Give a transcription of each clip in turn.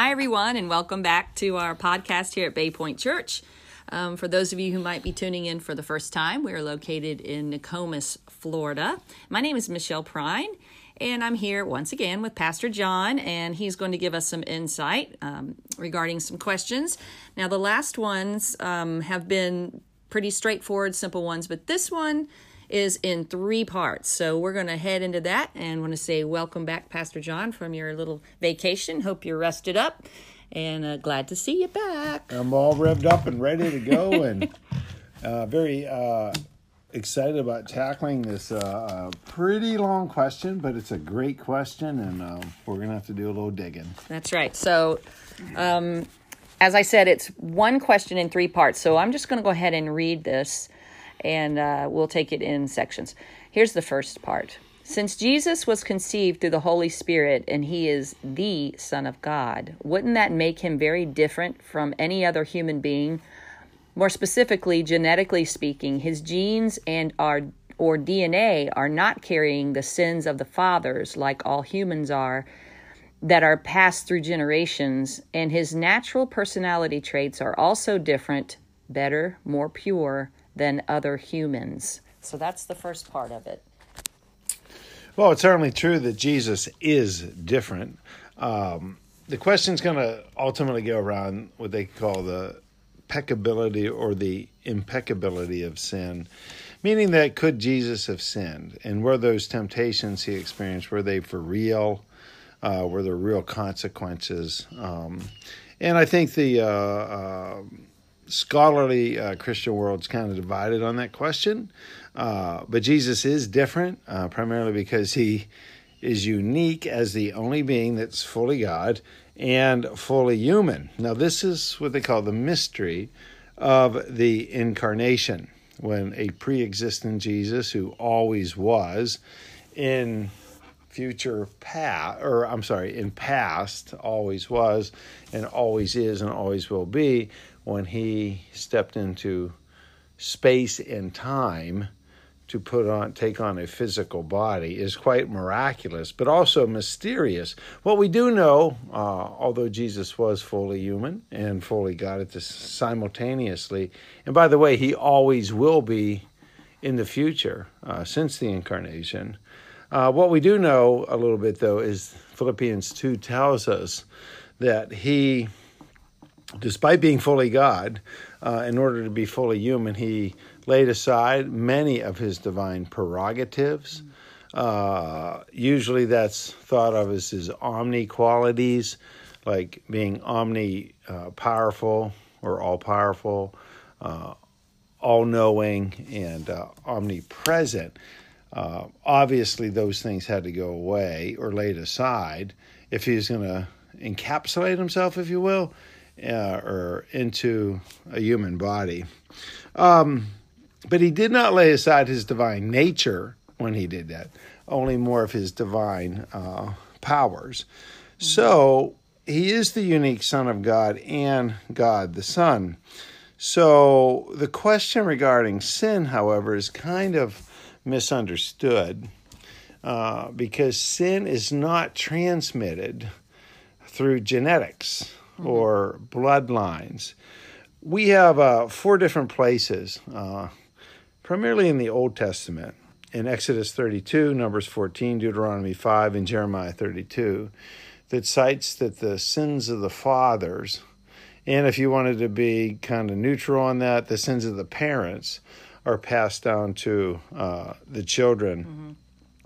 Hi, everyone, and welcome back to our podcast here at Bay Point Church. Um, for those of you who might be tuning in for the first time, we are located in Nokomis, Florida. My name is Michelle Prine, and I'm here once again with Pastor John, and he's going to give us some insight um, regarding some questions. Now, the last ones um, have been pretty straightforward, simple ones, but this one is in three parts. So we're going to head into that and want to say welcome back, Pastor John, from your little vacation. Hope you're rested up and uh, glad to see you back. I'm all revved up and ready to go and uh, very uh, excited about tackling this uh, pretty long question, but it's a great question and um, we're going to have to do a little digging. That's right. So, um, as I said, it's one question in three parts. So I'm just going to go ahead and read this and uh, we'll take it in sections. Here's the first part. Since Jesus was conceived through the Holy Spirit and he is the Son of God, wouldn't that make him very different from any other human being? More specifically, genetically speaking, his genes and our or DNA are not carrying the sins of the fathers like all humans are that are passed through generations, and his natural personality traits are also different, better, more pure, than other humans. So that's the first part of it. Well, it's certainly true that Jesus is different. Um, the question's going to ultimately go around what they call the peccability or the impeccability of sin, meaning that could Jesus have sinned? And were those temptations he experienced, were they for real? Uh, were there real consequences? Um, and I think the uh, uh, scholarly uh, Christian world's kind of divided on that question. Uh, but Jesus is different, uh, primarily because he is unique as the only being that's fully God and fully human. Now, this is what they call the mystery of the incarnation, when a pre existent Jesus who always was in future past or I'm sorry, in past always was and always is and always will be when he stepped into space and time to put on take on a physical body is quite miraculous but also mysterious. What we do know uh, although jesus was fully human and fully god at this simultaneously and by the way he always will be in the future uh, since the incarnation. Uh, what we do know a little bit though is philippians 2 tells us that he despite being fully God, uh, in order to be fully human, he laid aside many of his divine prerogatives. Uh, usually that's thought of as his omni qualities, like being omni uh, powerful or all powerful, uh, all knowing, and uh, omnipresent. Uh, obviously, those things had to go away or laid aside if he was going to encapsulate himself, if you will, uh, or into a human body. Um, but he did not lay aside his divine nature when he did that, only more of his divine uh, powers. Mm-hmm. So he is the unique Son of God and God the Son. So the question regarding sin, however, is kind of misunderstood uh, because sin is not transmitted through genetics mm-hmm. or bloodlines. We have uh, four different places, uh, primarily in the Old Testament, in Exodus 32, Numbers 14, Deuteronomy 5, and Jeremiah 32, that cites that the sins of the fathers, and if you wanted to be kind of neutral on that, the sins of the parents are passed down to uh, the children.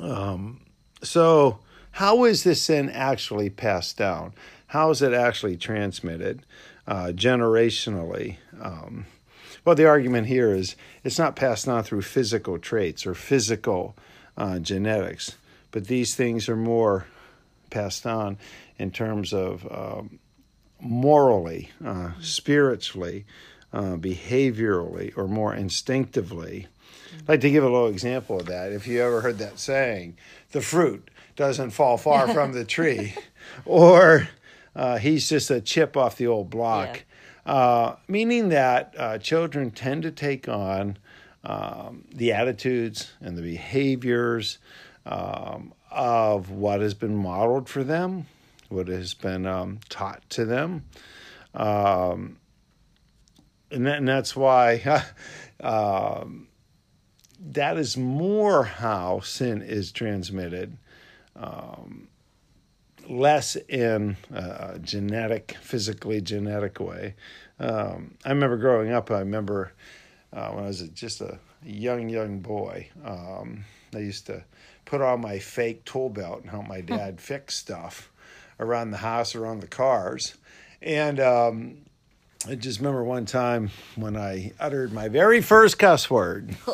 Mm-hmm. Um, so, how is this sin actually passed down? How is it actually transmitted uh, generationally? Um, well, the argument here is it's not passed on through physical traits or physical uh, genetics, but these things are more passed on in terms of um, morally, uh, spiritually, uh, behaviorally, or more instinctively. I'd like to give a little example of that. If you ever heard that saying, the fruit doesn't fall far from the tree, or uh, he's just a chip off the old block. Yeah. Uh, meaning that uh, children tend to take on um, the attitudes and the behaviors um, of what has been modeled for them what has been um, taught to them. Um, and, that, and that's why um, that is more how sin is transmitted, um, less in a genetic, physically genetic way. Um, I remember growing up, I remember uh, when I was just a young, young boy, um, I used to put on my fake tool belt and help my dad fix stuff around the house, around the cars. And um, I just remember one time when I uttered my very first cuss word.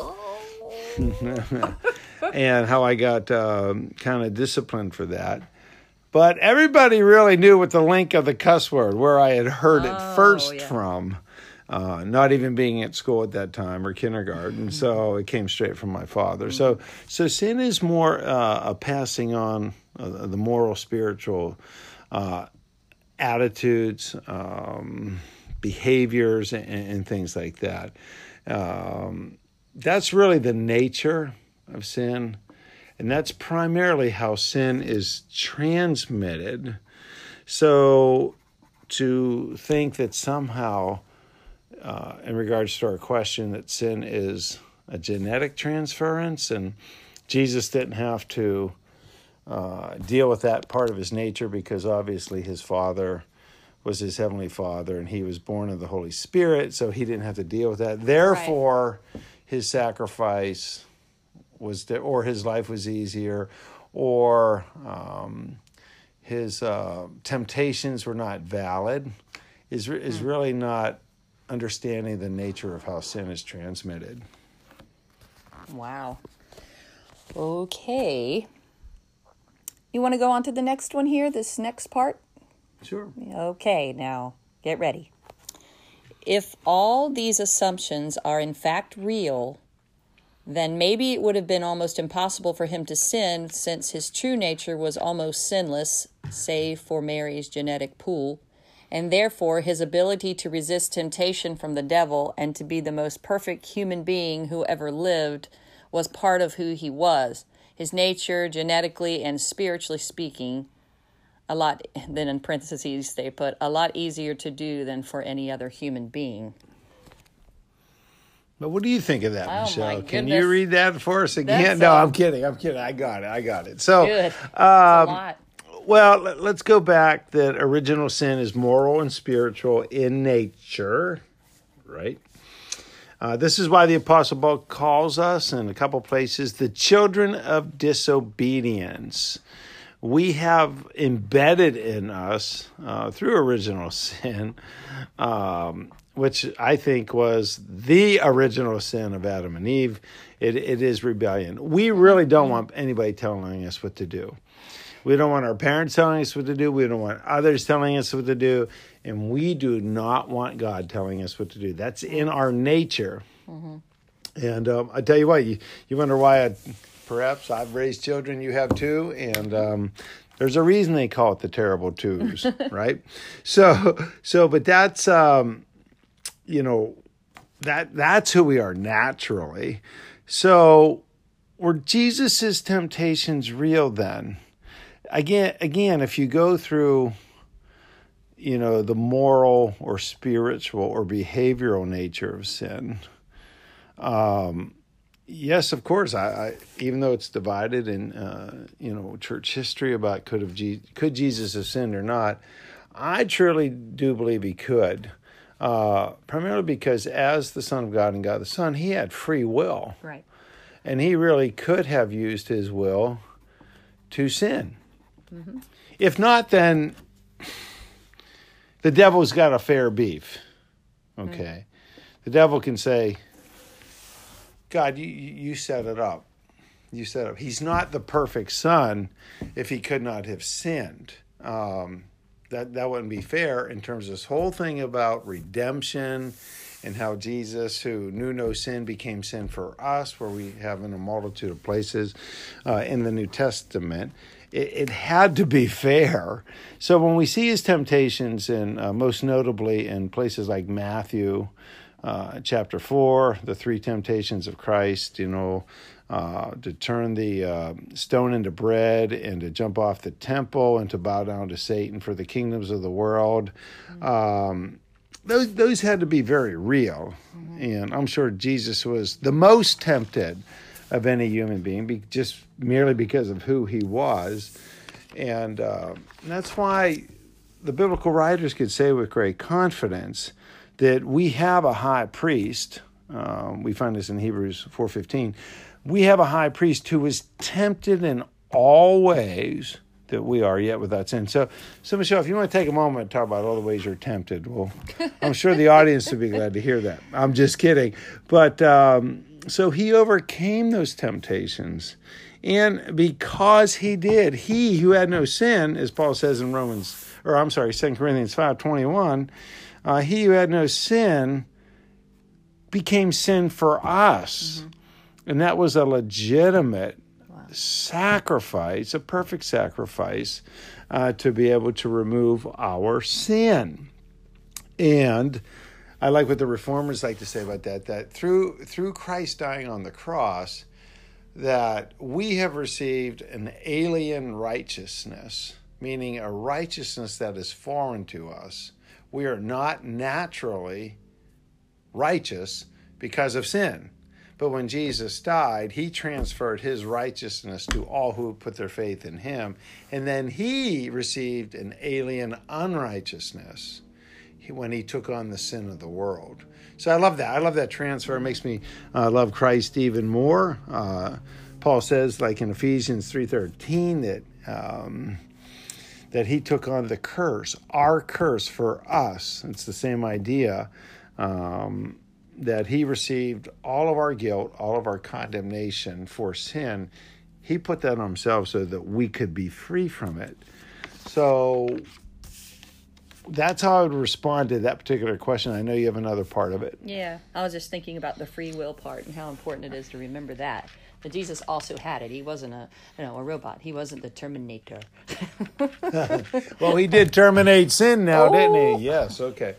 and how I got um, kind of disciplined for that. But everybody really knew what the link of the cuss word, where I had heard Oh, it first yeah. from, uh, not even being at school at that time or kindergarten. Mm-hmm. So it came straight from my father. So, so sin is more uh, a passing on uh, the moral, spiritual uh, attitudes, um, behaviors, and, and things like that. Um, that's really the nature of sin. And that's primarily how sin is transmitted. So to think that somehow, uh, in regards to our question, that sin is a genetic transference and Jesus didn't have to uh, deal with that part of his nature because obviously his father was his heavenly father and he was born of the Holy Spirit, so he didn't have to deal with that. Therefore, his sacrifice was, or his life was easier, or um, his uh, temptations were not valid, is, is really not understanding the nature of how sin is transmitted. Wow. Okay. You want to go on to the next one here, this next part? Sure. Okay, now get ready. If all these assumptions are in fact real, then maybe it would have been almost impossible for him to sin since his true nature was almost sinless, save for Mary's genetic pool, and therefore his ability to resist temptation from the devil and to be the most perfect human being who ever lived was part of who he was. His nature, genetically and spiritually speaking, a lot then in parentheses they put a lot easier to do than for any other human being But what do you think of that, Oh, Michelle? Can you read that for us again? That's, no, I'm kidding. I'm kidding. I got it. I got it. So, good It's a um, well, let- let's go back that original sin is moral and spiritual in nature, right? Uh, this is why the Apostle Paul calls us in a couple places the children of disobedience. We have embedded in us uh, through original sin, um, which I think was the original sin of Adam and Eve. It, it is rebellion. We really don't want anybody telling us what to do. We don't want our parents telling us what to do. We don't want others telling us what to do. And we do not want God telling us what to do. That's in our nature. And um, I tell you what, you, you wonder why I, perhaps I've raised children, you have too. And um, there's a reason they call it the terrible twos, right? So, so, but that's, um, you know, that that's who we are naturally. So, were Jesus's temptations real then? again again if you go through you know the moral or spiritual or behavioral nature of sin um yes of course i, I even though it's divided in uh you know church history about could have Je- could jesus have sinned or not i truly do believe he could uh primarily because as the son of god and god the son he had free will right and he really could have used his will to sin. If not, then the devil's got a fair beef. Okay. The devil can say, God, you, you set it up. You set it up. He's not the perfect son if he could not have sinned. Um, that, that wouldn't be fair in terms of this whole thing about redemption and how Jesus, who knew no sin, became sin for us, where we have in a multitude of places uh, in the New Testament. It, it had to be fair. So when we see his temptations, and uh, most notably in places like Matthew, uh, chapter 4, the three temptations of Christ, you know, uh, to turn the uh, stone into bread and to jump off the temple and to bow down to Satan for the kingdoms of the world. Um, those, those had to be very real. And I'm sure Jesus was the most tempted of any human being, be, just merely because of who he was. And uh, that's why the biblical writers could say with great confidence that we have a high priest. Um, we find this in Hebrews 4:15. We have a high priest who was tempted in all ways that we are yet without sin. So, so Michelle, if you want to take a moment and talk about all the ways you're tempted, well, I'm sure the audience would be glad to hear that. I'm just kidding, but um, so he overcame those temptations. And because he did, he who had no sin, as Paul says in Romans, or I'm sorry, 2 Corinthians 5 21, uh, he who had no sin became sin for us. Mm-hmm. And that was a legitimate wow. sacrifice, a perfect sacrifice uh, to be able to remove our sin. And I like what the reformers like to say about that that through through Christ dying on the cross that we have received an alien righteousness, meaning a righteousness that is foreign to us we are not naturally righteous because of sin. But when Jesus died, he transferred his righteousness to all who put their faith in him. And then he received an alien unrighteousness when he took on the sin of the world. So I love that. I love that transfer. It makes me uh, love Christ even more. Uh, Paul says, like in Ephesians 3.13, that um, that he took on the curse, our curse for us. It's the same idea um, that he received all of our guilt, all of our condemnation for sin. He put that on himself so that we could be free from it. So that's how I would respond to that particular question. I know you have another part of it. Yeah, I was just thinking about the free will part and how important it is to remember that. But Jesus also had it. He wasn't a you know a robot. He wasn't the Terminator. well, he did terminate sin now, oh. didn't he? Yes. Okay.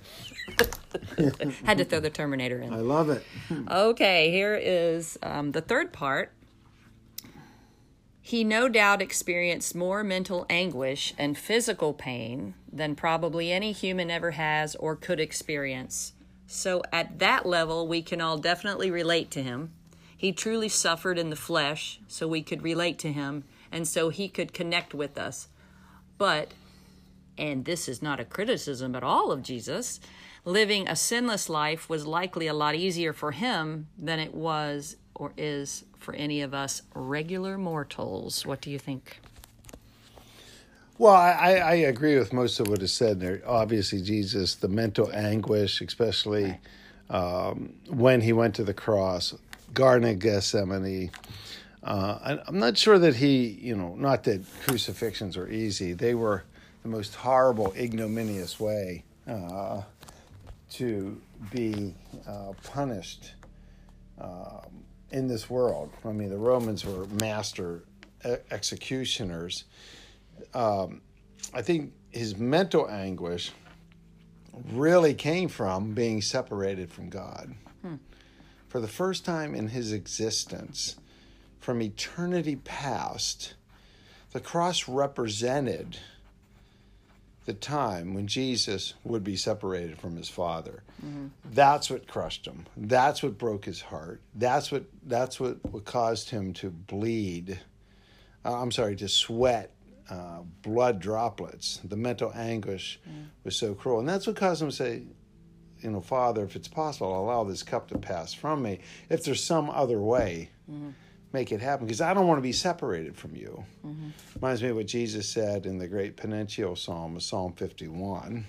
Had to throw the Terminator in. I love it. okay, here is um, the third part. He no doubt experienced more mental anguish and physical pain than probably any human ever has or could experience. So, at that level, we can all definitely relate to him. He truly suffered in the flesh so we could relate to him and so he could connect with us. But, and this is not a criticism at all of Jesus, living a sinless life was likely a lot easier for him than it was or is for any of us regular mortals. What do you think? Well, I, I agree with most of what is said there. Obviously, Jesus, the mental anguish, especially right. um, when he went to the cross, Garden of Gethsemane. Uh, I'm not sure that he, you know, not that crucifixions are easy. They were the most horrible, ignominious way uh, to be uh, punished um, in this world. I mean, the Romans were master executioners. Um, I think his mental anguish really came from being separated from God. Hmm for the first time in his existence, from eternity past, the cross represented the time when Jesus would be separated from his Father. Mm-hmm. That's what crushed him. That's what broke his heart. That's what that's what, what caused him to bleed. Uh, I'm sorry, to sweat uh, blood droplets. The mental anguish mm. was so cruel, and that's what caused him to say, you know, Father, if it's possible, allow this cup to pass from me. If there's some other way, mm-hmm. Make it happen because I don't want to be separated from you. Mm-hmm. Reminds me of what Jesus said in the great penitential psalm, Psalm 51.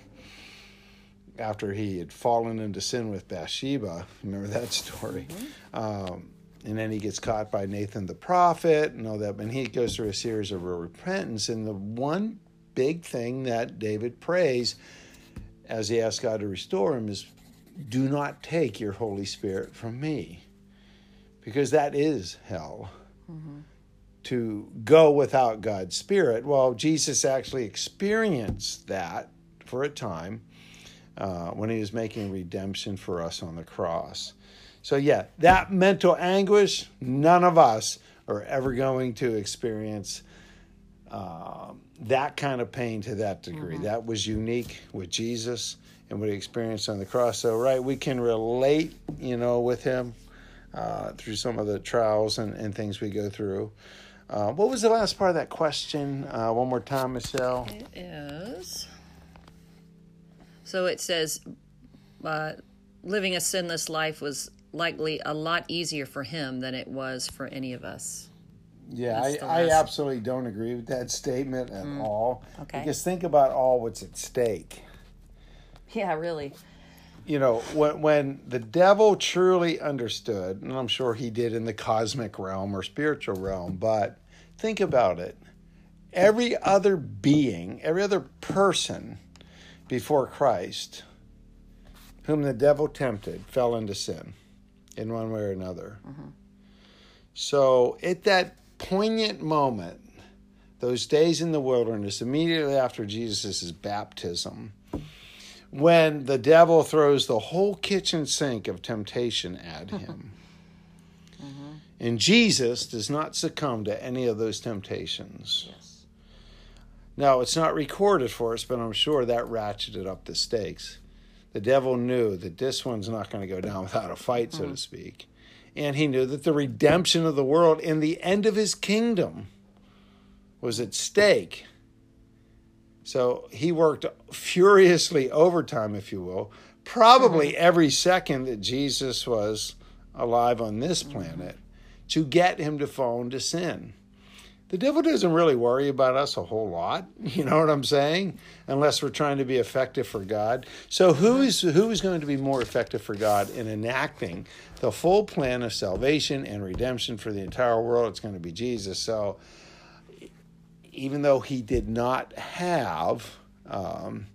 After he had fallen into sin with Bathsheba, remember that story? Mm-hmm. Um, and then he gets caught by Nathan the prophet and all that. And he goes through a series of repentance. And the one big thing that David prays as he asks God to restore him, is do not take your Holy Spirit from me. Because that is hell. Mm-hmm. To go without God's Spirit. Well, Jesus actually experienced that for a time. uh, when he was making redemption for us on the cross. So, yeah, that mental anguish, none of us are ever going to experience uh, that kind of pain to that degree. Mm-hmm. That was unique with Jesus and what he experienced on the cross. So, right, we can relate, you know, with him uh, through some of the trials and, and things we go through. Uh, what was the last part of that question? Uh, one more time, Michelle. It is. So it says, uh, living a sinless life was likely a lot easier for him than it was for any of us. Yeah, I, I, absolutely don't agree with that statement at mm. all. Okay. Because think about all what's at stake. Yeah, really. You know, when when the devil truly understood, and I'm sure he did in the cosmic realm or spiritual realm, but think about it. Every other being, every other person before Christ, whom the devil tempted, fell into sin in one way or another. Mm-hmm. So, at that poignant moment, those days in the wilderness, immediately after Jesus' baptism, when the devil throws the whole kitchen sink of temptation at him. mm-hmm. And Jesus does not succumb to any of those temptations. Yes. Now, it's not recorded for us, but I'm sure that ratcheted up the stakes. The devil knew that this one's not going to go down without a fight, so mm-hmm. to speak. And he knew that the redemption of the world and the end of his kingdom was at stake. So he worked furiously overtime, if you will, probably mm-hmm. every second that Jesus was alive on this mm-hmm. planet mm-hmm. to get him to fall into sin. The devil doesn't really worry about us a whole lot, you know what I'm saying? Unless we're trying to be effective for God. So who is who is going to be more effective for God in enacting the full plan of salvation and redemption for the entire world? It's going to be Jesus. So even though he did not have um,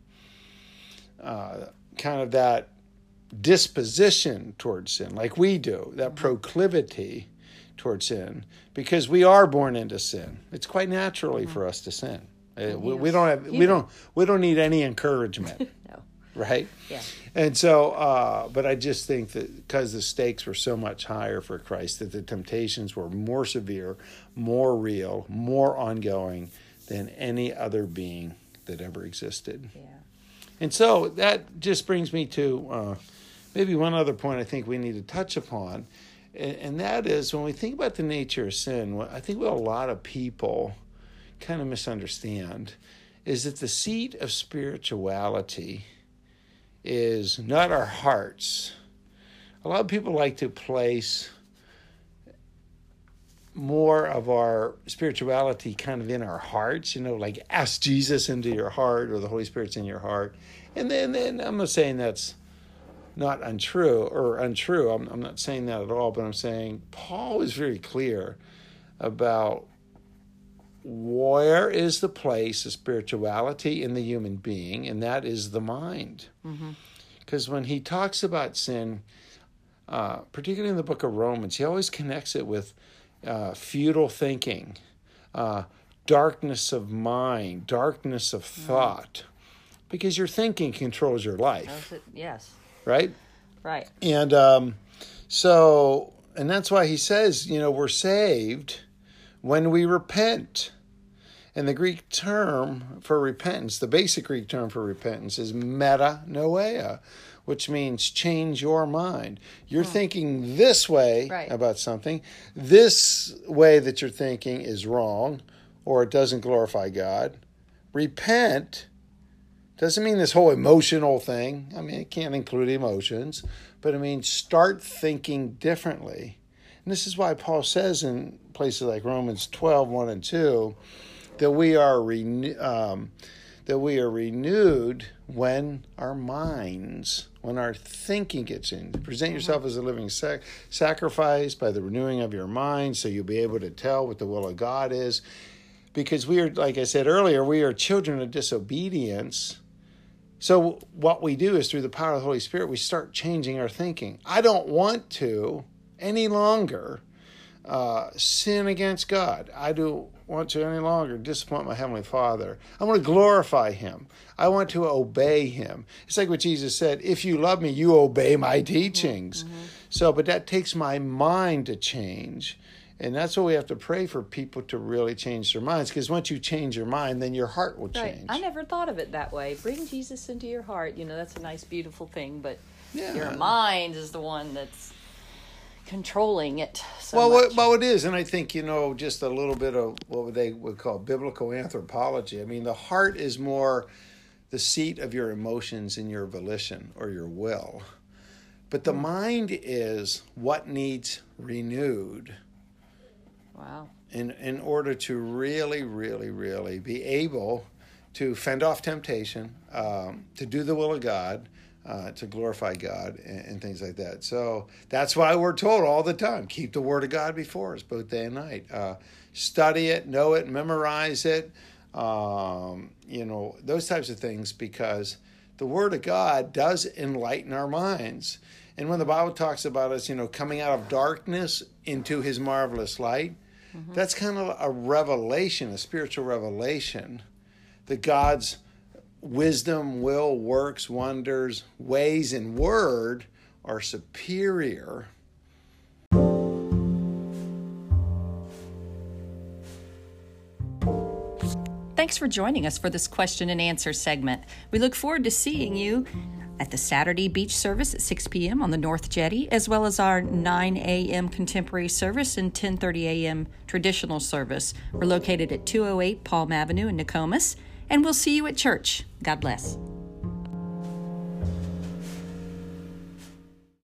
uh, kind of that disposition towards sin like we do, that proclivity towards sin, because we are born into sin. It's quite naturally mm-hmm. for us to sin. Uh, we, we, don't have we don't we don't need any encouragement. Right? Yeah. And so, uh, but I just think that because the stakes were so much higher for Christ, that the temptations were more severe, more real, more ongoing than any other being that ever existed. Yeah. And so that just brings me to uh, maybe one other point I think we need to touch upon, and, and that is when we think about the nature of sin, what I think what a lot of people kind of misunderstand is that the seat of spirituality is not our hearts. A lot of people like to place more of our spirituality kind of in our hearts, you know, like ask Jesus into your heart or the Holy Spirit's in your heart. And then, then I'm not saying that's not untrue or untrue. I'm, I'm not saying that at all, but I'm saying Paul is very clear about where is the place of spirituality in the human being, and that is the mind. Because mm-hmm. when he talks about sin, uh, particularly in the book of Romans, he always connects it with uh, futile thinking, uh, darkness of mind, darkness of mm-hmm. thought, because your thinking controls your life. Yes. Right? Right. And um, so, and that's why he says, you know, we're saved when we repent. And the Greek term for repentance, the basic Greek term for repentance is metanoia, which means change your mind. You're hmm. thinking this way right. about something. This way that you're thinking is wrong or it doesn't glorify God. Repent doesn't mean this whole emotional thing. I mean, it can't include emotions, but it means start thinking differently. And this is why Paul says in places like Romans 12, 1 and 2, that we are renew, um, that we are renewed when our minds, when our thinking gets in. Present mm-hmm. yourself as a living sac- sacrifice by the renewing of your mind, so you'll be able to tell what the will of God is. Because we are, like I said earlier, we are children of disobedience. So what we do is through the power of the Holy Spirit, we start changing our thinking. I don't want to any longer uh, sin against God. I don't want to any longer disappoint my Heavenly Father. I want to glorify Him. I want to obey Him. It's like what Jesus said if you love me, you obey my teachings. Mm-hmm. So, but that takes my mind to change. And that's what we have to pray for people to really change their minds. Because once you change your mind, then your heart will change. I never thought of it that way. Bring Jesus into your heart. You know, that's a nice, beautiful thing. But yeah. your mind is the one that's controlling it. So well, much. well, it is, and I think you know just a little bit of what they would call biblical anthropology. I mean, the heart is more the seat of your emotions and your volition or your will, but the mind is what needs renewed. Wow. In in order to really, really, really be able to fend off temptation, um, to do the will of God, uh, to glorify God and, and, things like that. So that's why we're told all the time keep the Word of God before us, both day and night. Uh, study it, know it, memorize it, um, you know, those types of things, because the Word of God does enlighten our minds. And when the Bible talks about us, you know, coming out of darkness into His marvelous light, mm-hmm. that's kind of a revelation, a spiritual revelation that God's wisdom, will, works, wonders, ways, and word are superior. Thanks for joining us for this question and answer segment. We look forward to seeing you at the Saturday beach service at 6 p.m. on the North Jetty, as well as our 9 a.m. contemporary service and 10:30 a.m. traditional service. We're located at 208 Palm Avenue in Nokomis and we'll see you at church. God bless.